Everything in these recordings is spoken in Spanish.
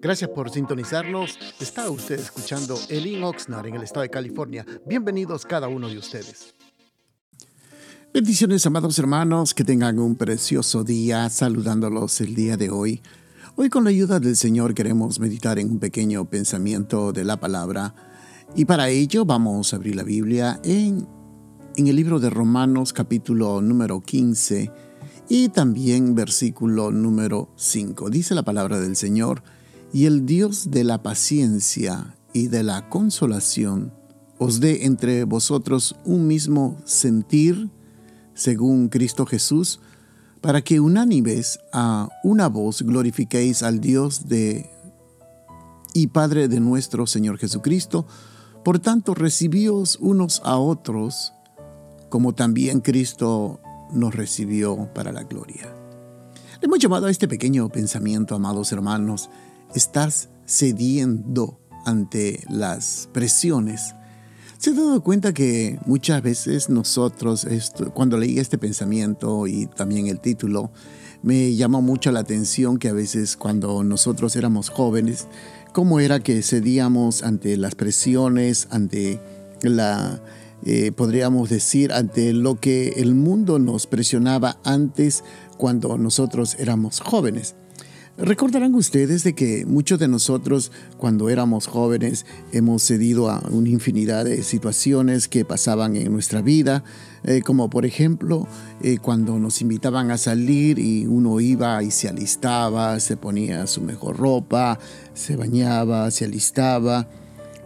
Gracias por sintonizarnos. Está usted escuchando Elin Oxnard en el estado de California. Bienvenidos cada uno de ustedes. Bendiciones, amados hermanos, que tengan un precioso día saludándolos el día de hoy. Hoy con la ayuda del Señor queremos meditar en un pequeño pensamiento de la palabra y para ello vamos a abrir la Biblia en, en el libro de Romanos capítulo número 15 y también versículo número 5. Dice la palabra del Señor, y el Dios de la paciencia y de la consolación os dé entre vosotros un mismo sentir, según Cristo Jesús, para que unánimes a una voz glorifiquéis al Dios de y Padre de nuestro Señor Jesucristo. Por tanto, recibíos unos a otros, como también Cristo nos recibió para la gloria. Hemos llamado a este pequeño pensamiento, amados hermanos, estás cediendo ante las presiones. Se ha dado cuenta que muchas veces nosotros, cuando leí este pensamiento y también el título, me llamó mucho la atención que a veces cuando nosotros éramos jóvenes, cómo era que cedíamos ante las presiones, ante la, eh, podríamos decir, ante lo que el mundo nos presionaba antes cuando nosotros éramos jóvenes. Recordarán ustedes de que muchos de nosotros cuando éramos jóvenes hemos cedido a una infinidad de situaciones que pasaban en nuestra vida, eh, como por ejemplo eh, cuando nos invitaban a salir y uno iba y se alistaba, se ponía su mejor ropa, se bañaba, se alistaba,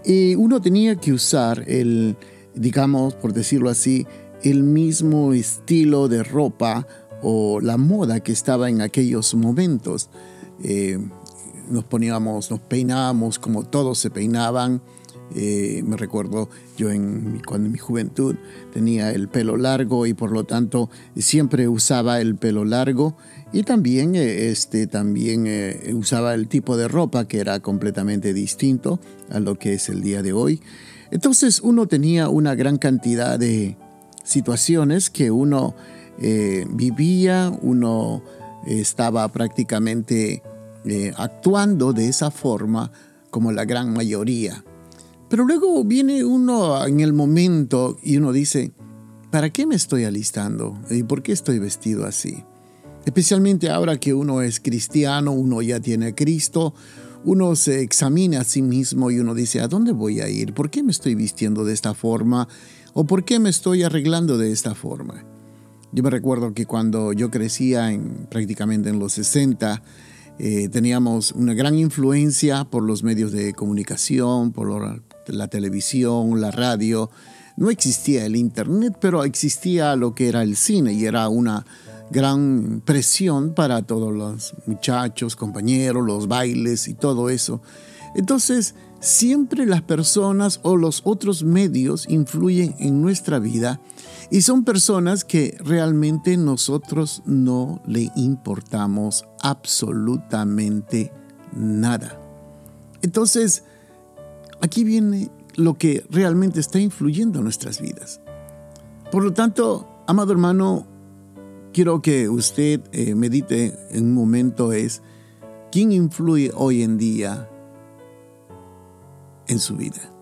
y uno tenía que usar el, digamos, por decirlo así, el mismo estilo de ropa o la moda que estaba en aquellos momentos. Eh, nos poníamos, nos peinábamos como todos se peinaban. Eh, me recuerdo yo en, cuando en mi juventud tenía el pelo largo y por lo tanto siempre usaba el pelo largo y también, eh, este, también usaba el tipo de ropa que era completamente distinto a lo que es el día de hoy. Entonces uno tenía una gran cantidad de situaciones que uno vivía, uno estaba prácticamente eh, actuando de esa forma como la gran mayoría. Pero luego viene uno en el momento y uno dice, ¿para qué me estoy alistando? ¿Y por qué estoy vestido así? Especialmente ahora que uno es cristiano, uno ya tiene a Cristo, uno se examina a sí mismo y uno dice, ¿a dónde voy a ir? ¿Por qué me estoy vistiendo de esta forma? ¿O por qué me estoy arreglando de esta forma? Yo me recuerdo que cuando yo crecía en, prácticamente en los 60, eh, teníamos una gran influencia por los medios de comunicación, por la televisión, la radio. No existía el Internet, pero existía lo que era el cine y era una gran presión para todos los muchachos, compañeros, los bailes y todo eso. Entonces, siempre las personas o los otros medios influyen en nuestra vida y son personas que realmente nosotros no le importamos absolutamente nada. Entonces, aquí viene lo que realmente está influyendo en nuestras vidas. Por lo tanto, amado hermano, quiero que usted eh, medite en un momento es, ¿quién influye hoy en día en su vida?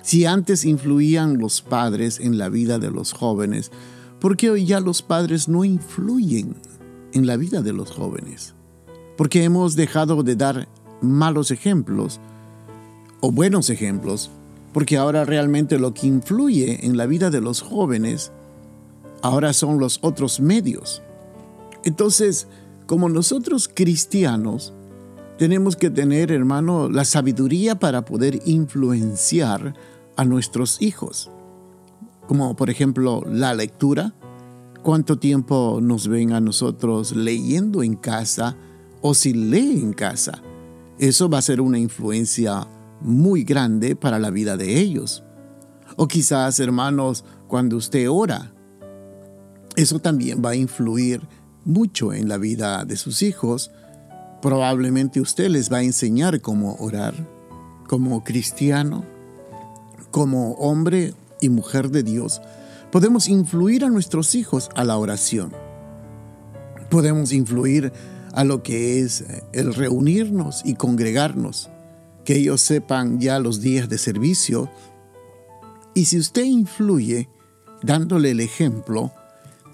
Si antes influían los padres en la vida de los jóvenes, ¿por qué hoy ya los padres no influyen en la vida de los jóvenes? Porque hemos dejado de dar malos ejemplos o buenos ejemplos, porque ahora realmente lo que influye en la vida de los jóvenes ahora son los otros medios. Entonces, como nosotros cristianos, tenemos que tener, hermano, la sabiduría para poder influenciar a nuestros hijos, como por ejemplo la lectura, cuánto tiempo nos ven a nosotros leyendo en casa o si lee en casa. Eso va a ser una influencia muy grande para la vida de ellos. O quizás, hermanos, cuando usted ora, eso también va a influir mucho en la vida de sus hijos. Probablemente usted les va a enseñar cómo orar como cristiano como hombre y mujer de Dios, podemos influir a nuestros hijos a la oración. Podemos influir a lo que es eh, el reunirnos y congregarnos, que ellos sepan ya los días de servicio. Y si usted influye dándole el ejemplo,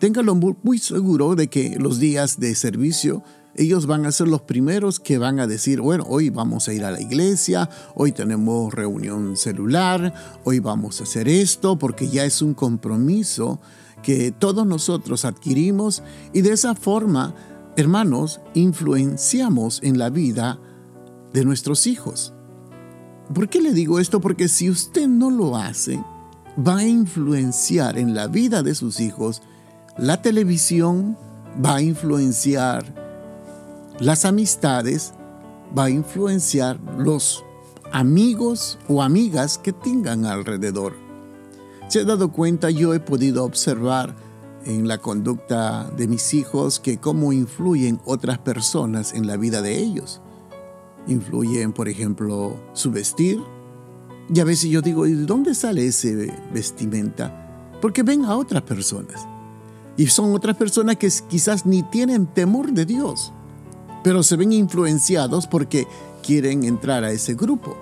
téngalo muy seguro de que los días de servicio ellos van a ser los primeros que van a decir, bueno, hoy vamos a ir a la iglesia, hoy tenemos reunión celular, hoy vamos a hacer esto, porque ya es un compromiso que todos nosotros adquirimos y de esa forma, hermanos, influenciamos en la vida de nuestros hijos. ¿Por qué le digo esto? Porque si usted no lo hace, va a influenciar en la vida de sus hijos la televisión, va a influenciar las amistades, va a influenciar los amigos o amigas que tengan alrededor. Se ha dado cuenta, yo he podido observar en la conducta de mis hijos que cómo influyen otras personas en la vida de ellos. Influyen, por ejemplo, su vestir. Y a veces yo digo, ¿y de dónde sale ese vestimenta? Porque ven a otras personas. Y son otras personas que quizás ni tienen temor de Dios pero se ven influenciados porque quieren entrar a ese grupo.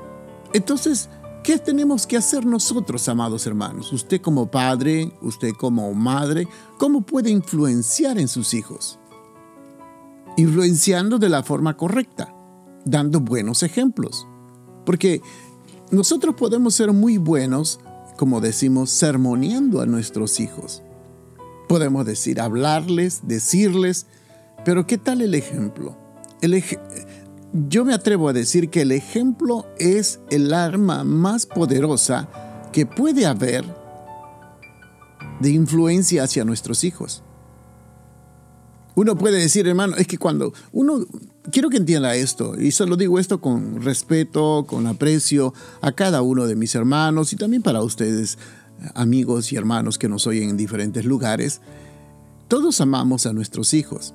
Entonces, ¿qué tenemos que hacer nosotros, amados hermanos? Usted como padre, usted como madre, ¿cómo puede influenciar en sus hijos? Influenciando de la forma correcta, dando buenos ejemplos. Porque nosotros podemos ser muy buenos, como decimos, sermoneando a nuestros hijos. Podemos decir, hablarles, decirles, pero ¿qué tal el ejemplo? yo me atrevo a decir que el ejemplo es el arma más poderosa que puede haber de influencia hacia nuestros hijos. Uno puede decir, hermano, es que cuando uno, quiero que entienda esto, y solo digo esto con respeto, con aprecio a cada uno de mis hermanos y también para ustedes, amigos y hermanos que nos oyen en diferentes lugares, todos amamos a nuestros hijos.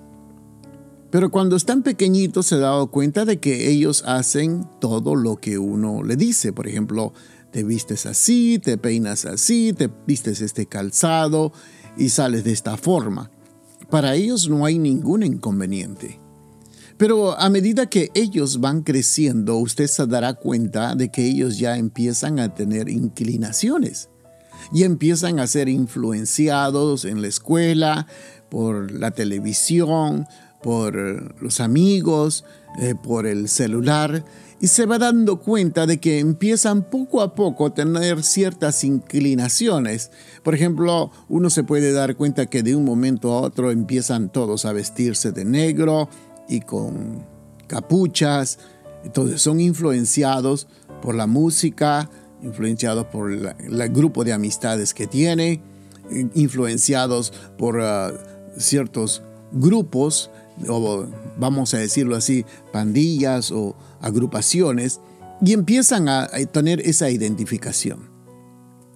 Pero cuando están pequeñitos se ha dado cuenta de que ellos hacen todo lo que uno le dice. Por ejemplo, te vistes así, te peinas así, te vistes este calzado y sales de esta forma. Para ellos no hay ningún inconveniente. Pero a medida que ellos van creciendo, usted se dará cuenta de que ellos ya empiezan a tener inclinaciones y empiezan a ser influenciados en la escuela, por la televisión, por los amigos, eh, por el celular, y se va dando cuenta de que empiezan poco a poco a tener ciertas inclinaciones. Por ejemplo, uno se puede dar cuenta que de un momento a otro empiezan todos a vestirse de negro y con capuchas. Entonces son influenciados por la música, influenciados por el grupo de amistades que tiene, influenciados por ah, ciertos grupos o vamos a decirlo así, pandillas o agrupaciones, y empiezan a, tener esa identificación.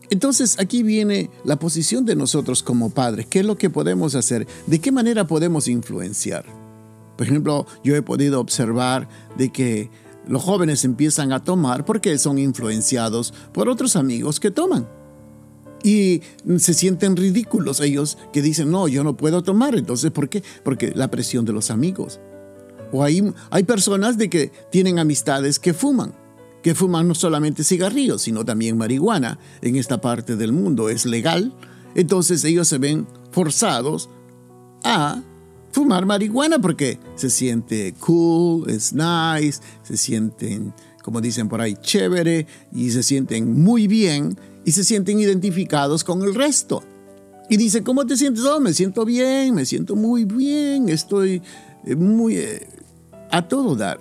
Entonces aquí viene la posición de nosotros como padres. ¿Qué es lo que podemos hacer? ¿De qué manera podemos influenciar? Por ejemplo, yo he podido observar de que los jóvenes empiezan a tomar porque son influenciados por otros amigos que toman y se sienten ridículos ellos que dicen, no, yo no puedo tomar. Entonces, ¿por qué? Porque la presión de los amigos. O hay, hay personas de que tienen amistades que fuman, que fuman no solamente cigarrillos, sino también marihuana. En esta parte del mundo es legal. Entonces ellos se ven forzados a fumar marihuana porque se siente cool, es nice, se sienten, como dicen por ahí, chévere y se sienten muy bien y se sienten identificados con el resto. Y dice, ¿cómo te sientes? Oh, me siento bien, me siento muy bien, estoy eh, muy eh, a todo dar.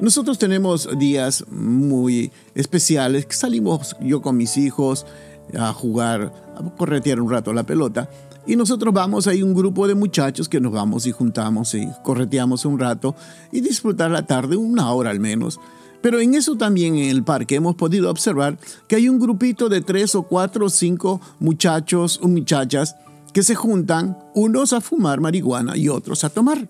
Nosotros tenemos días muy especiales que salimos yo con mis hijos a jugar, a corretear un rato la pelota. Y nosotros vamos, hay un grupo de muchachos que nos vamos y juntamos y correteamos un rato y disfrutar la tarde, una hora al menos. Pero en eso también en el parque hemos podido observar que hay un grupito de tres o cuatro o cinco muchachos o muchachas que se juntan, unos a fumar marihuana y otros a tomar.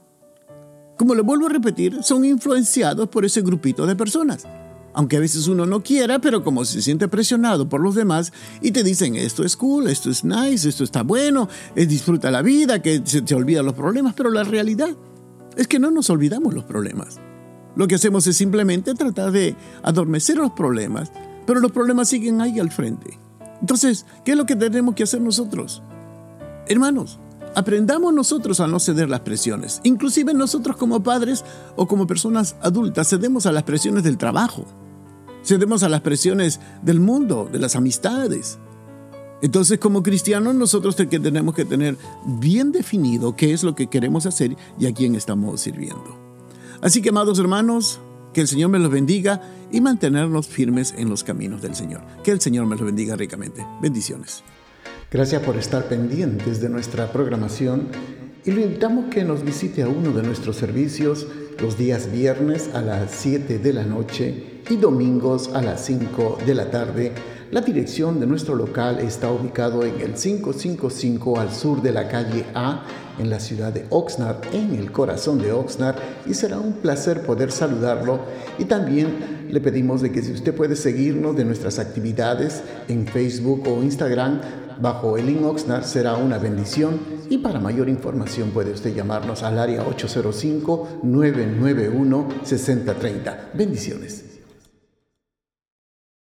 Como le vuelvo a repetir, son influenciados por ese grupito de personas. Aunque a veces uno no quiera, pero como se siente presionado por los demás y te dicen esto es cool, esto es nice, esto está bueno, disfruta la vida, que se te olvidan los problemas, pero la realidad es que no nos olvidamos los problemas. Lo que hacemos es simplemente tratar de adormecer los problemas, pero los problemas siguen ahí al frente. Entonces, ¿qué es lo que tenemos que hacer nosotros? Hermanos, aprendamos nosotros a no ceder las presiones. Inclusive nosotros como padres o como personas adultas cedemos a las presiones del trabajo. Cedemos a las presiones del mundo, de las amistades. Entonces, como cristianos, nosotros tenemos que tener bien definido qué es lo que queremos hacer y a quién estamos sirviendo. Así que, amados hermanos, que el Señor me los bendiga y mantenernos firmes en los caminos del Señor. Que el Señor me los bendiga ricamente. Bendiciones. Gracias por estar pendientes de nuestra programación y lo invitamos que nos visite a uno de nuestros servicios los días viernes a las 7 de la noche y domingos a las 5 de la tarde. La dirección de nuestro local está ubicado en el 555 al sur de la calle A en la ciudad de Oxnard, en el corazón de Oxnard, y será un placer poder saludarlo. Y también le pedimos de que si usted puede seguirnos de nuestras actividades en Facebook o Instagram bajo el Oxnard será una bendición y para mayor información puede usted llamarnos al área 805-991-6030. Bendiciones.